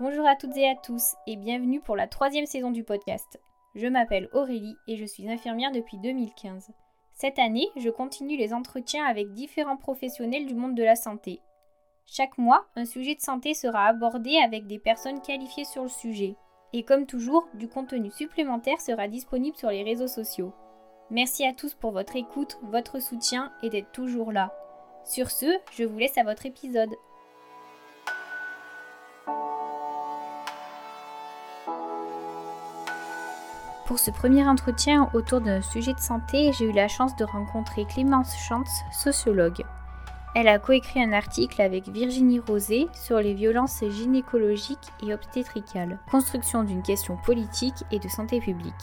Bonjour à toutes et à tous et bienvenue pour la troisième saison du podcast. Je m'appelle Aurélie et je suis infirmière depuis 2015. Cette année, je continue les entretiens avec différents professionnels du monde de la santé. Chaque mois, un sujet de santé sera abordé avec des personnes qualifiées sur le sujet. Et comme toujours, du contenu supplémentaire sera disponible sur les réseaux sociaux. Merci à tous pour votre écoute, votre soutien et d'être toujours là. Sur ce, je vous laisse à votre épisode. Pour ce premier entretien autour d'un sujet de santé, j'ai eu la chance de rencontrer Clémence Chantz, sociologue. Elle a coécrit un article avec Virginie Rosé sur les violences gynécologiques et obstétricales, construction d'une question politique et de santé publique.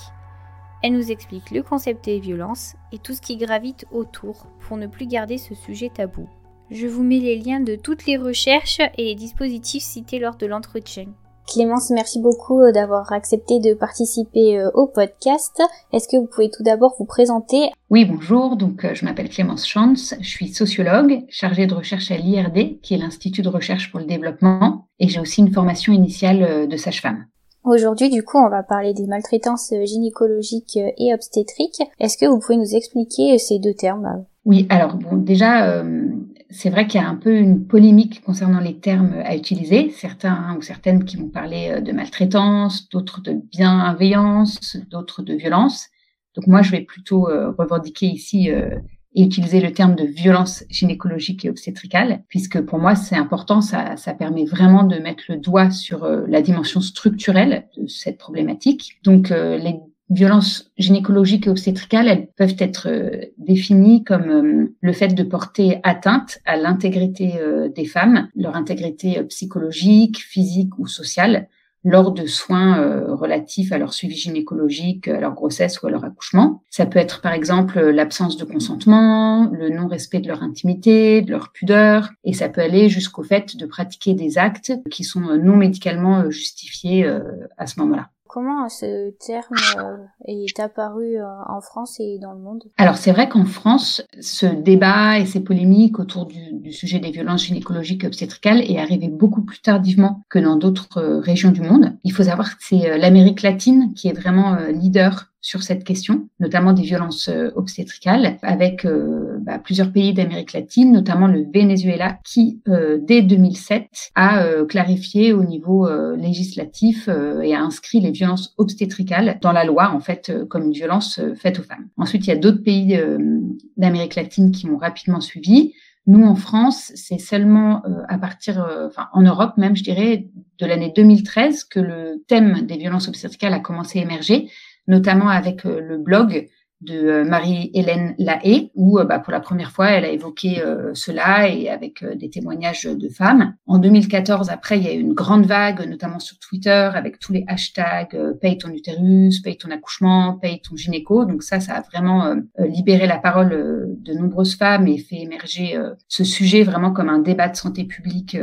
Elle nous explique le concept des violences et tout ce qui gravite autour pour ne plus garder ce sujet tabou. Je vous mets les liens de toutes les recherches et les dispositifs cités lors de l'entretien. Clémence, merci beaucoup euh, d'avoir accepté de participer euh, au podcast. Est-ce que vous pouvez tout d'abord vous présenter? Oui, bonjour. Donc, euh, je m'appelle Clémence Chance. Je suis sociologue, chargée de recherche à l'IRD, qui est l'Institut de recherche pour le développement, et j'ai aussi une formation initiale de sage-femme. Aujourd'hui, du coup, on va parler des maltraitances gynécologiques et obstétriques. Est-ce que vous pouvez nous expliquer ces deux termes Oui, alors bon, déjà, c'est vrai qu'il y a un peu une polémique concernant les termes à utiliser. Certains ou certaines qui vont parler euh, de maltraitance, d'autres de bienveillance, d'autres de violence. Donc moi, je vais plutôt euh, revendiquer ici euh, et utiliser le terme de violence gynécologique et obstétricale, puisque pour moi, c'est important, ça, ça permet vraiment de mettre le doigt sur la dimension structurelle de cette problématique. Donc les violences gynécologiques et obstétricales, elles peuvent être euh, définies comme euh, le fait de porter atteinte à l'intégrité euh, des femmes, leur intégrité psychologique, physique ou sociale, lors de soins relatifs à leur suivi gynécologique, à leur grossesse ou à leur accouchement. Ça peut être par exemple l'absence de consentement, le non-respect de leur intimité, de leur pudeur, et ça peut aller jusqu'au fait de pratiquer des actes qui sont non médicalement justifiés à ce moment-là. Comment ce terme euh, est apparu euh, en France et dans le monde? Alors c'est vrai qu'en France, ce débat et ces polémiques autour du, sujet des violences gynécologiques obstétricales est arrivé beaucoup plus tardivement que dans d'autres euh, régions du monde. Il faut savoir que c'est l'Amérique latine qui est vraiment leader sur cette question, notamment des violences euh, obstétricales, avec euh, bah, plusieurs pays d'Amérique latine, notamment le Venezuela, qui euh, dès 2007 a clarifié au niveau législatif et a inscrit les violences obstétricales dans la loi, en fait, comme une violence faite aux femmes. Ensuite, il y a d'autres pays d'Amérique latine qui ont rapidement suivi. Nous, en France, c'est seulement à partir, enfin en Europe même, je dirais, de l'année 2013 que le thème des violences obstétricales a commencé à émerger notamment avec euh, le blog de euh, Marie-Hélène Lahaye, où euh, bah, pour la première fois, elle a évoqué cela et avec des témoignages de femmes. En 2014, après, il y a eu une grande vague, notamment sur Twitter, avec tous les hashtags paye ton utérus, paye ton accouchement, paye ton gynéco. Donc ça, ça a vraiment libéré la parole de nombreuses femmes et fait émerger ce sujet vraiment comme un débat de santé publique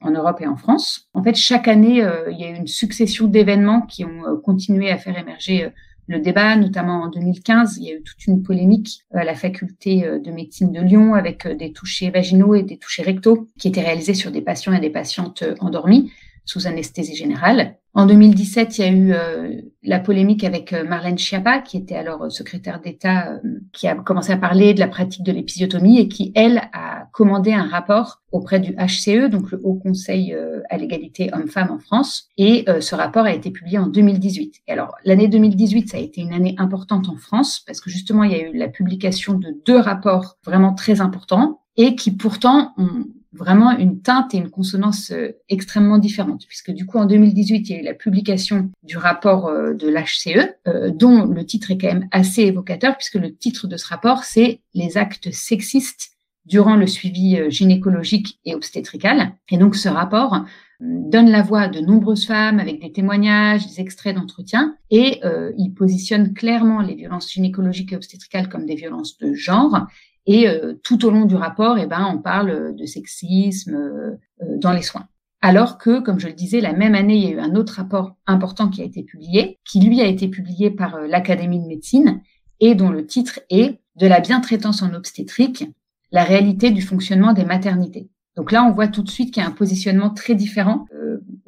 en Europe et en France. En fait, chaque année, il y a eu une succession d'événements qui ont continué à faire émerger le débat, notamment en 2015, il y a eu toute une polémique à la faculté euh, de médecine de Lyon avec euh, des touchés vaginaux et des touchés rectaux qui étaient réalisés sur des patients et des patientes euh, endormis sous anesthésie générale. En 2017, il y a eu euh, la polémique avec euh, Marlène Schiappa, qui était alors euh, secrétaire d'État, qui a commencé à parler de la pratique de l'épisiotomie et qui, elle, a commandé un rapport auprès du HCE, donc le Haut Conseil à l'égalité homme-femme en France. Et ce rapport a été publié en 2018. Et alors, l'année 2018, ça a été une année importante en France parce que justement, il y a eu la publication de deux rapports vraiment très importants et qui pourtant ont vraiment une teinte et une consonance euh, extrêmement différentes, puisque du coup en 2018 il y a eu la publication du rapport euh, de l'HCE, euh, dont le titre est quand même assez évocateur, puisque le titre de ce rapport c'est les actes sexistes durant le suivi gynécologique et obstétrical. Et donc ce rapport donne la voix à de nombreuses femmes avec des témoignages, des extraits d'entretien, et il positionne clairement les violences gynécologiques et obstétricales comme des violences de genre et euh, tout au long du rapport, eh ben, on parle de sexisme euh, euh, dans les soins. Alors que, comme je le disais, la même année, il y a eu un autre rapport important qui a été publié, qui lui a été publié par l'Académie de médecine et dont le titre est De la bientraitance en obstétrique, la réalité du fonctionnement des maternités. Donc là, on voit tout de suite qu'il y a un positionnement très différent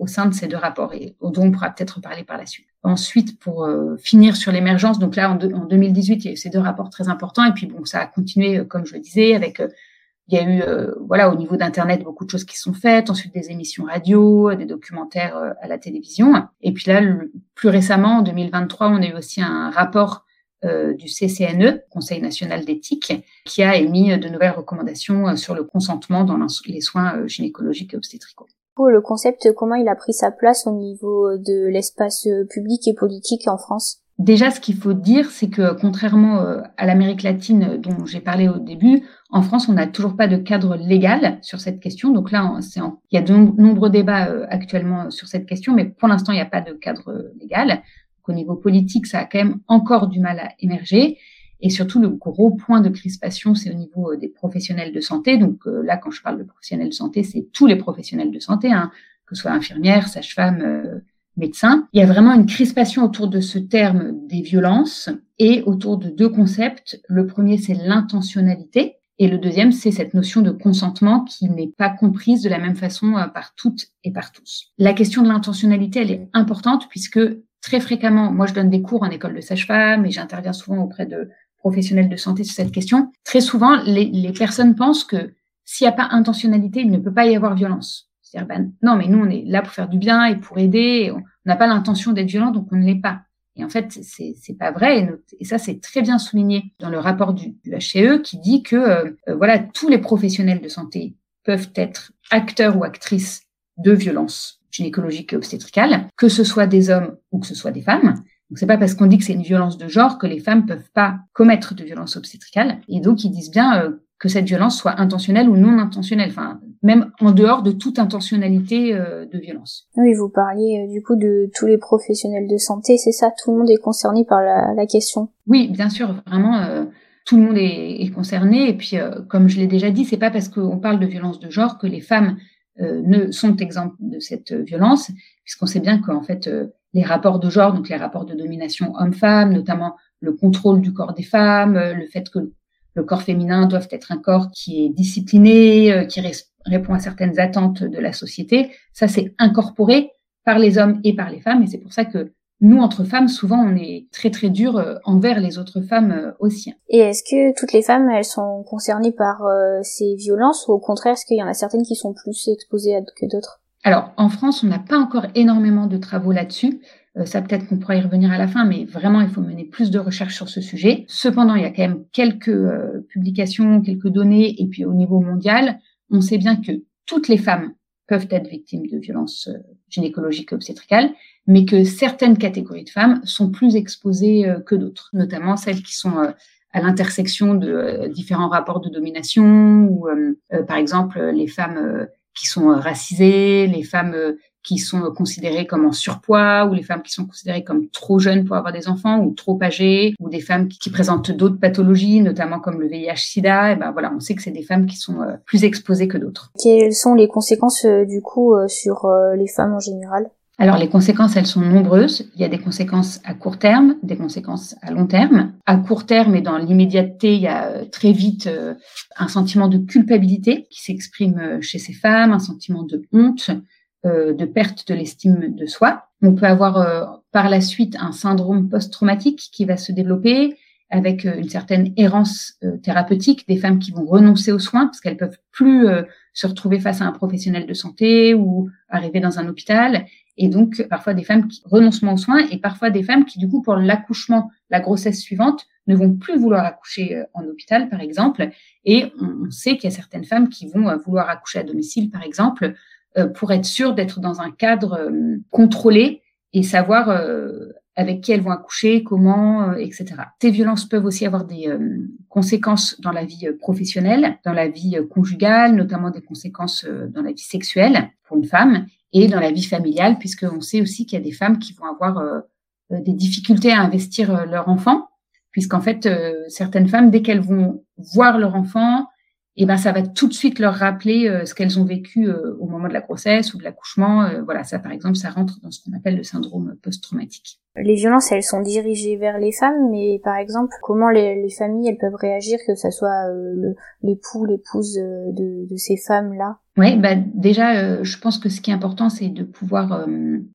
au sein de ces deux rapports et dont on pourra peut-être parler par la suite. Ensuite, pour finir sur l'émergence, donc là en, en, 2018, il y a eu ces deux rapports très importants et puis bon, ça a continué comme je le disais avec il y a eu, euh, voilà, au niveau d'Internet, beaucoup de choses qui sont faites. Ensuite, des émissions radio, des documentaires euh, à la télévision. Et puis là, plus récemment, en 2023, on a eu aussi un rapport euh, du CCNE, Conseil national d'éthique, qui a émis de nouvelles recommandations sur le consentement dans les soins gynécologiques et obstétricaux. Le concept, comment il a pris sa place au niveau de l'espace public et politique en France Déjà, ce qu'il faut dire, c'est que contrairement euh, à l'Amérique latine dont j'ai parlé au début, en France, on n'a toujours pas de cadre légal sur cette question. Donc là, il y a de nombreux débats euh, actuellement sur cette question, mais pour l'instant, il n'y a pas de cadre légal. Donc, au niveau politique, ça a quand même encore du mal à émerger. Et surtout, le gros point de crispation, c'est au niveau euh, des professionnels de santé. Donc là, quand je parle de professionnels de santé, c'est tous les professionnels de santé, hein, que ce soit infirmières, sages-femmes, médecins. Il y a vraiment une crispation autour de ce terme des violences et autour de deux concepts. Le premier, c'est l'intentionnalité. Et le deuxième, c'est cette notion de consentement qui n'est pas comprise de la même façon euh, par toutes et par tous. La question de l'intentionnalité, elle est importante puisque très fréquemment, moi je donne des cours en école de sage-femme et j'interviens souvent auprès de professionnels de santé sur cette question. Très souvent, les, personnes pensent que s'il n'y a pas intentionnalité, il ne peut pas y avoir violence. C'est-à-dire, ben, non, mais nous, on est là pour faire du bien et pour aider. on n'a pas l'intention d'être violent, donc on ne l'est pas. Et en fait, c'est c'est pas vrai. Et, ça, c'est très bien souligné dans le rapport du, du HCE qui dit que euh, euh, voilà, tous les professionnels de santé peuvent être acteurs ou actrices de violences gynécologiques et obstétricales, que ce soit des hommes ou que ce soit des femmes. Donc c'est pas parce qu'on dit que c'est une violence de genre que les femmes peuvent pas commettre de violences obstétricales. Et donc ils disent bien euh, que cette violence soit intentionnelle ou non intentionnelle, enfin même en dehors de toute intentionnalité euh, de violence. Oui, vous parliez euh, du coup de tous les professionnels de santé, c'est ça, tout le monde est concerné par la, la question? Oui, bien sûr, vraiment. Tout le monde est, est concerné et puis comme je l'ai déjà dit, c'est pas parce qu'on parle de violence de genre que les femmes ne sont exemptes de cette violence, puisqu'on sait bien qu'en fait les rapports de genre, donc les rapports de domination homme-femme, notamment le contrôle du corps des femmes, le fait que le corps féminin doit être un corps qui est discipliné, euh, qui répond à certaines attentes de la société. Ça, c'est incorporé par les hommes et par les femmes. Et c'est pour ça que nous, entre femmes, souvent, on est très, très dur euh, envers les autres femmes euh, aussi. Et est-ce que toutes les femmes, elles sont concernées par ces violences ou au contraire, est-ce qu'il y en a certaines qui sont plus exposées que d'autres? Alors, en France, on n'a pas encore énormément de travaux là-dessus. Euh, ça peut-être qu'on pourra y revenir à la fin, mais vraiment, il faut mener plus de recherches sur ce sujet. Cependant, il y a quand même quelques euh, publications, quelques données, et puis au niveau mondial, on sait bien que toutes les femmes peuvent être victimes de violences euh, gynécologiques et obstétricales, mais que certaines catégories de femmes sont plus exposées que d'autres, notamment celles qui sont à l'intersection de différents rapports de domination, ou par exemple les femmes qui sont racisées, les femmes qui sont considérées comme en surpoids ou les femmes qui sont considérées comme trop jeunes pour avoir des enfants ou trop âgées ou des femmes qui, présentent d'autres pathologies, notamment comme le VIH/SIDA. Et ben voilà, on sait que c'est des femmes qui sont euh, plus exposées que d'autres. Quelles sont les conséquences euh, du coup euh, sur les femmes en général? Alors les conséquences, elles sont nombreuses. Il y a des conséquences à court terme, des conséquences à long terme. À court terme et dans l'immédiateté, il y a très vite un sentiment de culpabilité qui s'exprime chez ces femmes, un sentiment de honte, euh, de perte de l'estime de soi. On peut avoir euh, par la suite un syndrome post-traumatique qui va se développer avec euh, une certaine errance thérapeutique, des femmes qui vont renoncer aux soins parce qu'elles peuvent plus se retrouver face à un professionnel de santé ou arriver dans un hôpital. Et donc, parfois des femmes qui renoncent aux soins et parfois des femmes qui, du coup, pour l'accouchement, la grossesse suivante, ne vont plus vouloir accoucher en hôpital, par exemple. Et on sait qu'il y a certaines femmes qui vont vouloir accoucher à domicile, par exemple, euh, pour être sûr d'être dans un cadre euh, contrôlé et savoir euh, avec qui elles vont accoucher, comment, etc. Ces violences peuvent aussi avoir des conséquences dans la vie professionnelle, dans la vie conjugale, notamment des conséquences dans la vie sexuelle pour une femme et dans la vie familiale, puisqu'on sait aussi qu'il y a des femmes qui vont avoir des difficultés à investir leur enfant, puisqu'en fait, certaines femmes, dès qu'elles vont voir leur enfant, et ben ça va tout de suite leur rappeler euh, ce qu'elles ont vécu euh, au moment de la grossesse ou de l'accouchement. Euh, voilà, ça par exemple, ça rentre dans ce qu'on appelle le syndrome post-traumatique. Les violences, elles sont dirigées vers les femmes, mais par exemple, comment les, familles, elles peuvent réagir, que ce soit l'époux, l'épouse de, de, ces femmes-là? Oui, bah déjà, je pense que ce qui est important, c'est de pouvoir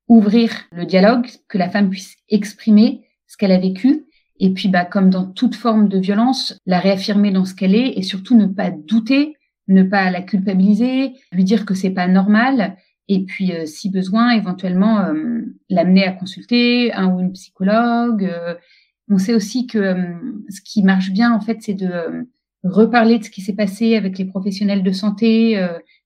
ouvrir le dialogue, que la femme puisse exprimer ce qu'elle a vécu, et puis, bah, comme dans toute forme de violence, la réaffirmer dans ce qu'elle est et surtout ne pas douter, ne pas la culpabiliser, lui dire que c'est pas normal. Et puis, euh, si besoin, éventuellement euh, l'amener à consulter un ou une psychologue. Euh. on sait aussi que ce qui marche bien, en fait, c'est de reparler de ce qui s'est passé avec les professionnels de santé.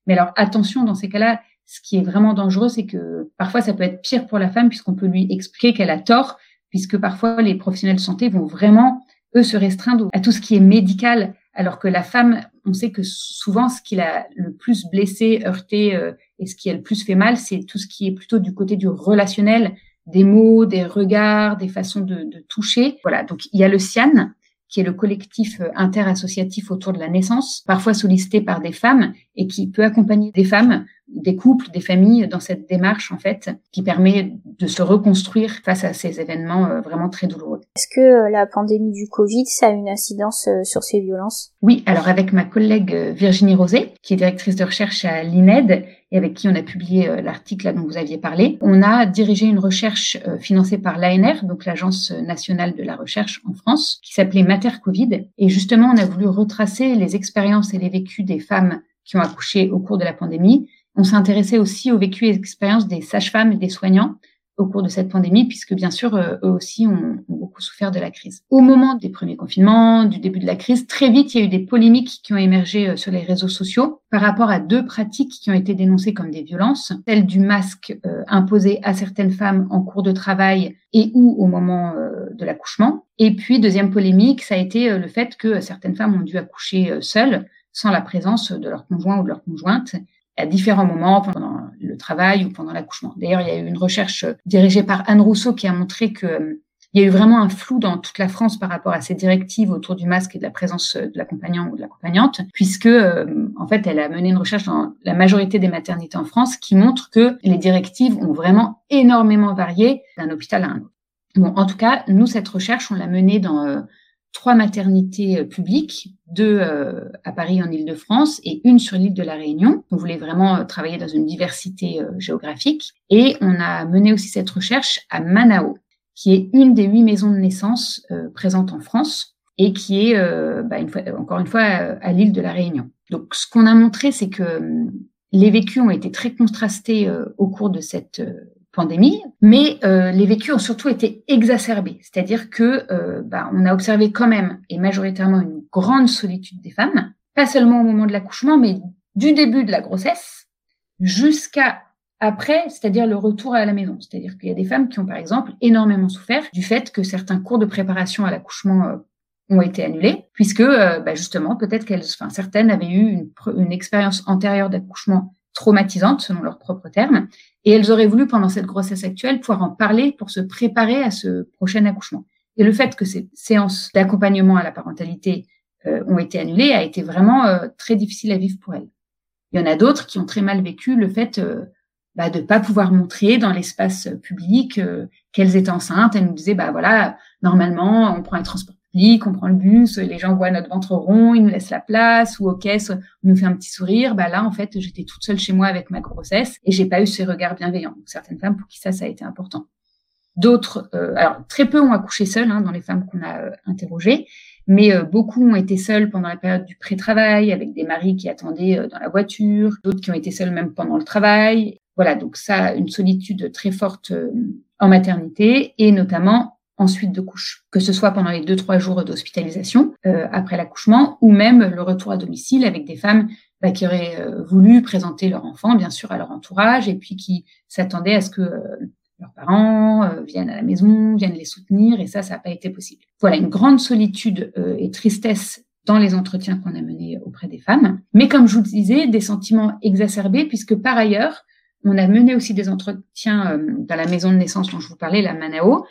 mais alors, attention, dans ces cas-là, ce qui est vraiment dangereux, c'est que parfois, ça peut être pire pour la femme puisqu'on peut lui expliquer qu'elle a tort puisque parfois les professionnels de santé vont vraiment, eux, se restreindre à tout ce qui est médical, alors que la femme, on sait que souvent, ce qui l'a le plus blessé, heurté euh, et ce qui a le plus fait mal, c'est tout ce qui est plutôt du côté du relationnel, des mots, des regards, des façons de, de toucher. Voilà, donc il y a le CIAN, qui est le collectif euh, interassociatif autour de la naissance, parfois sollicité par des femmes et qui peut accompagner des femmes des couples, des familles dans cette démarche en fait qui permet de se reconstruire face à ces événements euh, vraiment très douloureux. Est-ce que euh, la pandémie du Covid, ça a une incidence euh, sur ces violences? Oui, alors avec ma collègue Virginie Rosé, qui est directrice de recherche à l'INED et avec qui on a publié l'article dont vous aviez parlé, on a dirigé une recherche financée par l'ANR, donc l'Agence nationale de la recherche en France, qui s'appelait Mater Covid. Et justement, on a voulu retracer les expériences et les vécus des femmes qui ont accouché au cours de la pandémie on s'est intéressé aussi au vécu et expériences des sages-femmes et des soignants au cours de cette pandémie, puisque bien sûr, euh, eux aussi ont, beaucoup souffert de la crise. Au moment des premiers confinements, du début de la crise, très vite, il y a eu des polémiques qui ont émergé euh, sur les réseaux sociaux par rapport à deux pratiques qui ont été dénoncées comme des violences, celle du masque euh, imposé à certaines femmes en cours de travail et ou au moment de l'accouchement. Et puis, deuxième polémique, ça a été le fait que certaines femmes ont dû accoucher seules, sans la présence de leur conjoint ou de leur conjointe à différents moments pendant le travail ou pendant l'accouchement. D'ailleurs, il y a eu une recherche dirigée par Anne Rousseau qui a montré que euh, il y a eu vraiment un flou dans toute la France par rapport à ces directives autour du masque et de la présence de l'accompagnant ou de l'accompagnante, puisque euh, en fait, elle a mené une recherche dans la majorité des maternités en France qui montre que les directives ont vraiment énormément varié d'un hôpital à un autre. Bon, en tout cas, nous cette recherche, on l'a menée dans euh, trois maternités euh, publiques, deux euh, à Paris en Île-de-France et une sur l'île de la Réunion. On voulait vraiment euh, travailler dans une diversité géographique. Et on a mené aussi cette recherche à Manao, qui est une des huit maisons de naissance présentes en France et qui est, bah, encore une fois, à l'île de la Réunion. Donc, ce qu'on a montré, c'est que hum, les vécus ont été très contrastés au cours de cette pandémie, mais euh, les vécus ont surtout été exacerbés, c'est-à-dire que euh, bah, on a observé quand même et majoritairement une grande solitude des femmes, pas seulement au moment de l'accouchement, mais du début de la grossesse jusqu'à après, c'est-à-dire le retour à la maison. C'est-à-dire qu'il y a des femmes qui ont par exemple énormément souffert du fait que certains cours de préparation à l'accouchement euh, ont été annulés, puisque bah, justement peut-être qu'elles, enfin certaines avaient eu une, une expérience antérieure d'accouchement traumatisante selon leurs propres termes, et elles auraient voulu pendant cette grossesse actuelle pouvoir en parler pour se préparer à ce prochain accouchement. Et le fait que ces séances d'accompagnement à la parentalité euh, ont été annulées a été vraiment euh, très difficile à vivre pour elles. Il y en a d'autres qui ont très mal vécu le fait euh, bah, de pas pouvoir montrer dans l'espace public qu'elles étaient enceintes. Elles nous disaient, bah voilà, normalement, on prend un transport on prend le bus, les gens voient notre ventre rond, ils nous laissent la place, ou aux caisses, on nous fait un petit sourire. Bah là, en fait, j'étais toute seule chez moi avec ma grossesse et j'ai pas eu ces regards bienveillants. certaines femmes pour qui ça, ça a été important. D'autres, euh, alors très peu ont accouché seules hein, dans les femmes qu'on a euh, interrogées, mais euh, beaucoup ont été seules pendant la période du pré-travail avec des maris qui attendaient dans la voiture, d'autres qui ont été seules même pendant le travail. Voilà, donc ça, une solitude très forte en maternité et notamment ensuite de couche, que ce soit pendant les deux trois jours d'hospitalisation euh, après l'accouchement ou même le retour à domicile avec des femmes bah, qui auraient euh, voulu présenter leur enfant bien sûr à leur entourage et puis qui s'attendaient à ce que euh, leurs parents viennent à la maison, viennent les soutenir et ça ça n'a pas été possible. Voilà une grande solitude et tristesse dans les entretiens qu'on a menés auprès des femmes, mais comme je vous disais, des sentiments exacerbés puisque par ailleurs on a mené aussi des entretiens dans la maison de naissance dont je vous parlais, la Manao,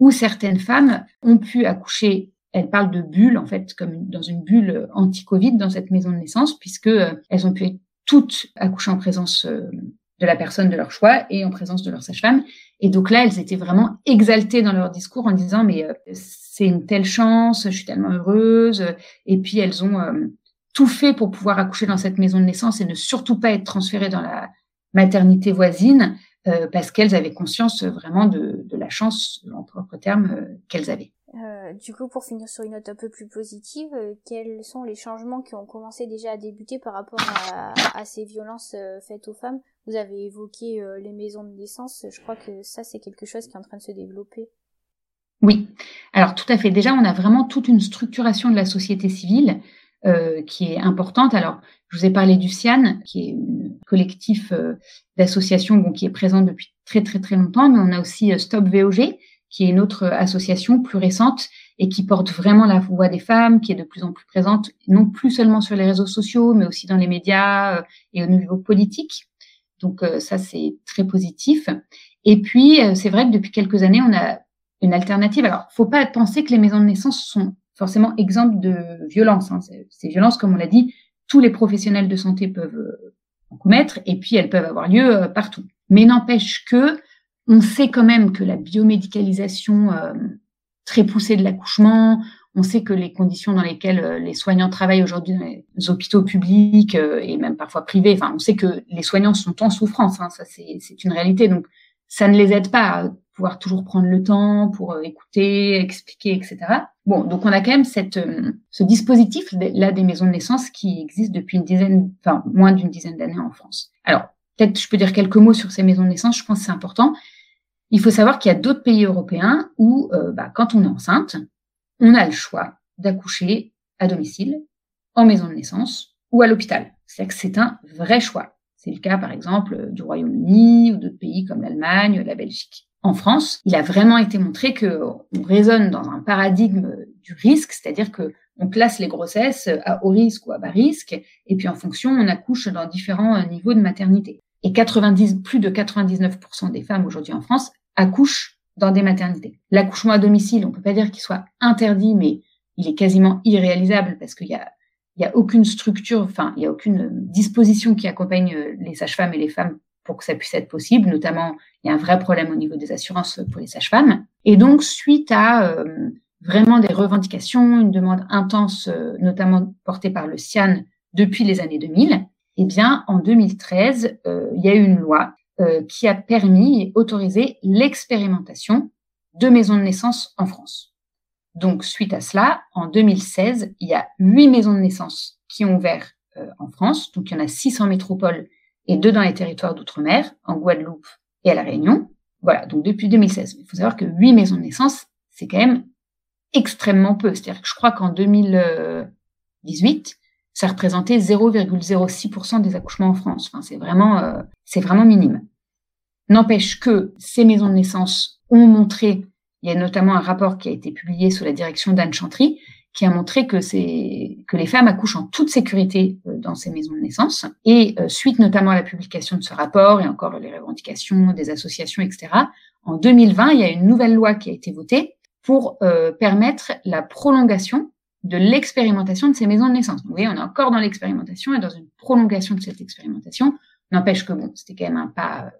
où certaines femmes ont pu accoucher elle parle de bulles, en fait, comme dans une bulle anti-Covid dans cette maison de naissance, puisque euh, elles ont pu toutes accoucher en présence euh, de la personne de leur choix et en présence de leur sage-femme. Et donc là, elles étaient vraiment exaltées dans leur discours en disant mais euh, c'est une telle chance, je suis tellement heureuse. Et puis elles ont tout fait pour pouvoir accoucher dans cette maison de naissance et ne surtout pas être transférées dans la maternité voisine parce qu'elles avaient conscience vraiment de, de la chance, en propre terme, qu'elles avaient. Euh, du coup, pour finir sur une note un peu plus positive, euh, quels sont les changements qui ont commencé déjà à débuter par rapport à, ces violences euh, faites aux femmes? Vous avez évoqué les maisons de naissance, je crois que ça c'est quelque chose qui est en train de se développer. Oui, alors tout à fait. Déjà, on a vraiment toute une structuration de la société civile qui est importante. Alors, je vous ai parlé du CIAN, qui est un collectif d'associations qui est présent depuis très très très longtemps, mais on a aussi Stop VOG, qui est une autre association plus récente et qui porte vraiment la voix des femmes, qui est de plus en plus présente, non plus seulement sur les réseaux sociaux, mais aussi dans les médias euh, et au niveau politique. Donc euh, ça, c'est très positif. Et puis, euh, c'est vrai que depuis quelques années, on a une alternative. Alors, faut pas penser que les maisons de naissance sont forcément exemples de violence. Hein. Ces violences, comme on l'a dit, tous les professionnels de santé peuvent en commettre, et puis elles peuvent avoir lieu partout. Mais n'empêche que on sait quand même que la biomédicalisation euh, très poussée de l'accouchement, on sait que les conditions dans lesquelles euh, les soignants travaillent aujourd'hui dans les hôpitaux publics euh, et même parfois privés, enfin, on sait que les soignants sont en souffrance, hein, ça c'est une réalité. Donc, ça ne les aide pas à pouvoir toujours prendre le temps pour écouter, expliquer, etc. Bon, donc on a quand même cette, ce dispositif là des maisons de naissance qui existe depuis une dizaine, enfin moins d'une dizaine d'années en France. Alors peut-être je peux dire quelques mots sur ces maisons de naissance. Je pense que c'est important. Il faut savoir qu'il y a d'autres pays européens où, euh, bah, quand on est enceinte, on a le choix d'accoucher à domicile, en maison de naissance ou à l'hôpital. C'est que c'est un vrai choix. C'est le cas, par exemple, du Royaume-Uni ou d'autres pays comme l'Allemagne, la Belgique. En France, il a vraiment été montré que on raisonne dans un paradigme du risque, c'est-à-dire que on classe les grossesses à haut risque ou à bas risque, et puis en fonction, on accouche dans différents niveaux de maternité. Et 90, plus de 99% des femmes aujourd'hui en France accouchent dans des maternités. L'accouchement à domicile, on peut pas dire qu'il soit interdit, mais il est quasiment irréalisable parce qu'il y a, y a aucune structure, enfin, il y a aucune disposition qui accompagne les sages-femmes et les femmes pour que ça puisse être possible. Notamment, il y a un vrai problème au niveau des assurances pour les sages-femmes. Et donc, suite à euh, vraiment des revendications, une demande intense, euh, notamment portée par le CIAN depuis les années 2000, eh bien, en 2013, euh, il y a eu une loi euh, qui a permis et autorisé l'expérimentation de maisons de naissance en France. Donc, suite à cela, en 2016, il y a huit maisons de naissance qui ont ouvert euh, en France. Donc, il y en a six en métropole et deux dans les territoires d'outre-mer, en Guadeloupe et à La Réunion. Voilà, donc depuis 2016. Il faut savoir que huit maisons de naissance, c'est quand même extrêmement peu. C'est-à-dire que je crois qu'en 2018, ça représentait 0,06% des accouchements en France. Enfin, c'est vraiment, euh, c'est vraiment minime. N'empêche que ces maisons de naissance ont montré, il y a notamment un rapport qui a été publié sous la direction d'Anne Chantry, qui a montré que que les femmes accouchent en toute sécurité euh, dans ces maisons de naissance. Et euh, suite notamment à la publication de ce rapport et encore les revendications des associations, etc. En 2020, il y a une nouvelle loi qui a été votée pour permettre la prolongation de l'expérimentation de ces maisons de naissance. Vous voyez, on est encore dans l'expérimentation et dans une prolongation de cette expérimentation. N'empêche que bon, c'était quand même un pas euh,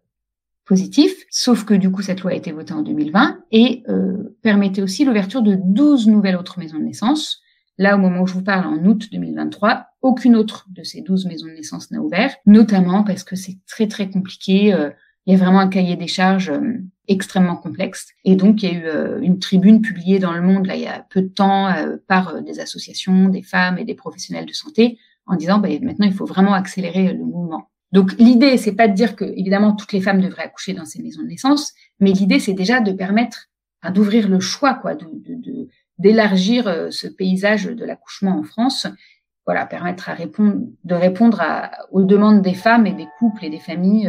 sauf que du coup, cette loi a été votée en 2020 et euh, permettait aussi l'ouverture de 12 nouvelles autres maisons de naissance. Là, au moment où je vous parle, en août 2023, aucune autre de ces 12 maisons de naissance n'a ouvert, notamment parce que c'est très très compliqué. Euh, il y a vraiment un cahier des charges euh, extrêmement complexe. Et donc, il y a eu euh, une tribune publiée dans Le Monde, là, il y a peu de temps, euh, par des associations, des femmes et des professionnels de santé, en disant, bah, maintenant, il faut vraiment accélérer le mouvement. Donc, l'idée, c'est pas de dire que, évidemment, toutes les femmes devraient accoucher dans ces maisons de naissance, mais l'idée, c'est déjà de permettre, d'ouvrir le choix, quoi, de, d'élargir ce paysage de l'accouchement en France voilà, permettre à répondre, de répondre aux demandes des femmes et des couples et des familles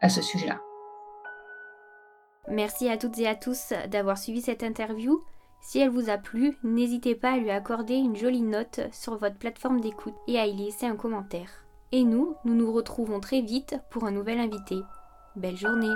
à ce sujet-là. Merci à toutes et à tous d'avoir suivi cette interview. Si elle vous a plu, n'hésitez pas à lui accorder une jolie note sur votre plateforme d'écoute et à y laisser un commentaire. Et nous, nous nous retrouvons très vite pour un nouvel invité. Belle journée